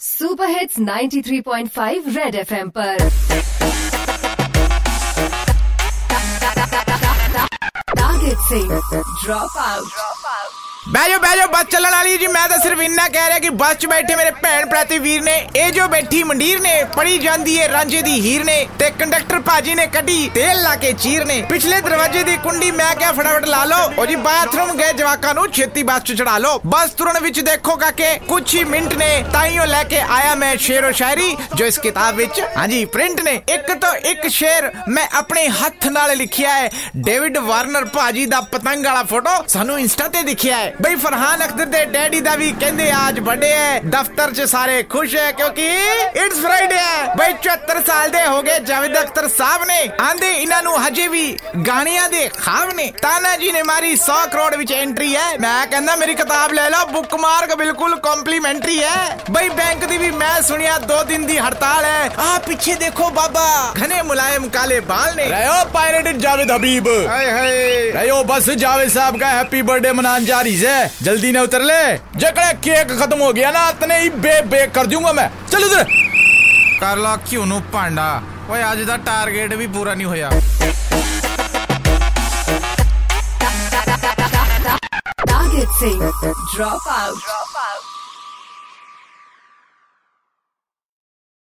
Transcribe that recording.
Super hits 93.5 red FM पर target से drop out ਬਹਿ ਜਾਓ ਬਹਿ ਜਾਓ, ਬੱਸ ਚੱਲਣ ਵਾਲੀ ਜੀ। ਮੈਂ ਤਾਂ ਸਿਰਫ ਇੰਨਾ ਕਹਿ ਰਿਹਾ ਕਿ ਬੱਸ 'ਚ ਬੈਠੇ ਮੇਰੇ ਭੈਣ ਪ੍ਰਤੀ ਵੀਰ ਨੇ, ਇਹ ਜੋ ਬੈਠੀ ਮੰਡੀਰ ਨੇ, ਪੜੀ ਜਾਂਦੀ ਏ ਰਾਂਝੇ ਦੀ ਹੀਰ ਨੇ ਤੇ ਕੰਡਕਟਰ ਭਾਜੀ ਨੇ ਕੱਢੀ ਤੇਲ ਲਾ ਕੇ ਚੀਰ ਨੇ। ਪਿਛਲੇ ਦਰਵਾਜ਼ੇ ਦੀ ਕੁੰਡੀ ਮੈਂ ਕਿਹਾ ਫਟਾਫਟ ਲਾ ਲਓ। ਉਹ ਜੀ ਬਾਥਰੂਮ ਗਏ ਜਵਾਕਾਂ ਨੂੰ, ਛੇਤੀ ਬੱਸ 'ਚ ਚੜਾ ਲਓ। ਬੱਸ ਤੁਰਨ ਵਿੱਚ ਦੇਖੋ ਕਾਕੇ ਕੁਝ ਹੀ ਮਿੰਟ ਨੇ ਤਾਈਓ ਲੈ ਕੇ ਆਇਆ ਮੈਂ ਸ਼ੇਰੋ ਸ਼ਾਇਰੀ, ਜੋ ਇਸ ਕਿਤਾਬ ਵਿੱਚ, ਹਾਂਜੀ, ਪ੍ਰਿੰਟ ਨੇ। ਇੱਕ ਤੋਂ ਇੱਕ ਸ਼ੇਰ ਮੈਂ ਆਪਣੇ ਹੱਥ ਨਾਲ ਲਿਖਿਆ ਹੈ। ਡੇਵਿਡ ਵਾਰਨਰ ਭਾਜੀ ਦਾ ਪਤੰਗ ਵਾਲਾ ਫੋਟੋ ਸਾਨੂੰ ਇੰਸਟਾ ਤੇ ਦਿਖਿਆ ਹੈ। ਬਈ ਫਰਹਾਨ ਅਖਤਰ ਦੇ ਡੈਡੀ ਦਾ ਵੀ ਕਹਿੰਦੇ ਅੱਜ ਵੱਡੇ ਐ ਦਫ਼ਤਰ 'ਚ ਸਾਰੇ ਖੁਸ਼ ਐ ਕਿਉਂਕਿ ਇਟਸ ਫਰਾਈਡੇ ਐ ਬਈ 74 ਸਾਲ ਦੇ ਹੋ ਗਏ ਜਾਵੇਦ ਅਖਤਰ ਸਾਹਿਬ ਨੇ। ਆਂਦੇ ਇਹਨਾਂ ਨੂੰ ਹਜੇ ਵੀ ਗਾਣਿਆਂ ਦੇ ਖਾਬ ਨੇ। ਤਾਨਾ ਜੀ ਨੇ ਮਾਰੀ 100 ਕਰੋੜ ਵਿੱਚ ਐਂਟਰੀ ਐ ਮੈਂ ਕਹਿੰਦਾ ਮੇਰੀ ਕਿਤਾਬ ਲੈ ਲਓ। ਬੁੱਕਮਾਰਕ ਬਿਲਕੁਲ ਕੰਪਲੀਮੈਂਟਰੀ ਐ ਬਈ ਬੈਂਕ ਦੀ ਵੀ ਮੈਂ ਸੁਣਿਆ 2 ਦਿਨ ਦੀ ਹੜਤਾਲ ਐ ਆ ਪਿੱਛੇ ਦੇਖੋ ਬਾਬਾ। ਘਨੇ ਮੁਲਾਇਮ ਕਾਲੇ ਬਾਲ ਨੇ। ਰਹਿਓ ਪਾਇਰੇਟਡ ਜਾਵੇਦ ਹਬੀਬ। ਹਾਏ ਹਾਏ। ਰਹਿਓ ਬਸ ਜਾਵੇਦ ਸਾਹਿਬ ਦਾ ਹੈਪੀ ਬਰਥਡੇ ਮਨਾਉਣ ਜਾ ਰਹੀ रही है जल्दी न उतर ले जकड़ा केक खत्म हो गया ना इतने ही बे बे कर दूंगा मैं चल इधर ਕਰ ਲਾ ਕਿਉਂ ਨੂੰ ਭਾਂਡਾ ਓਏ ਅੱਜ ਦਾ ਟਾਰਗੇਟ ਵੀ ਪੂਰਾ ਨਹੀਂ ਹੋਇਆ टारगेट से ड्रॉप आउट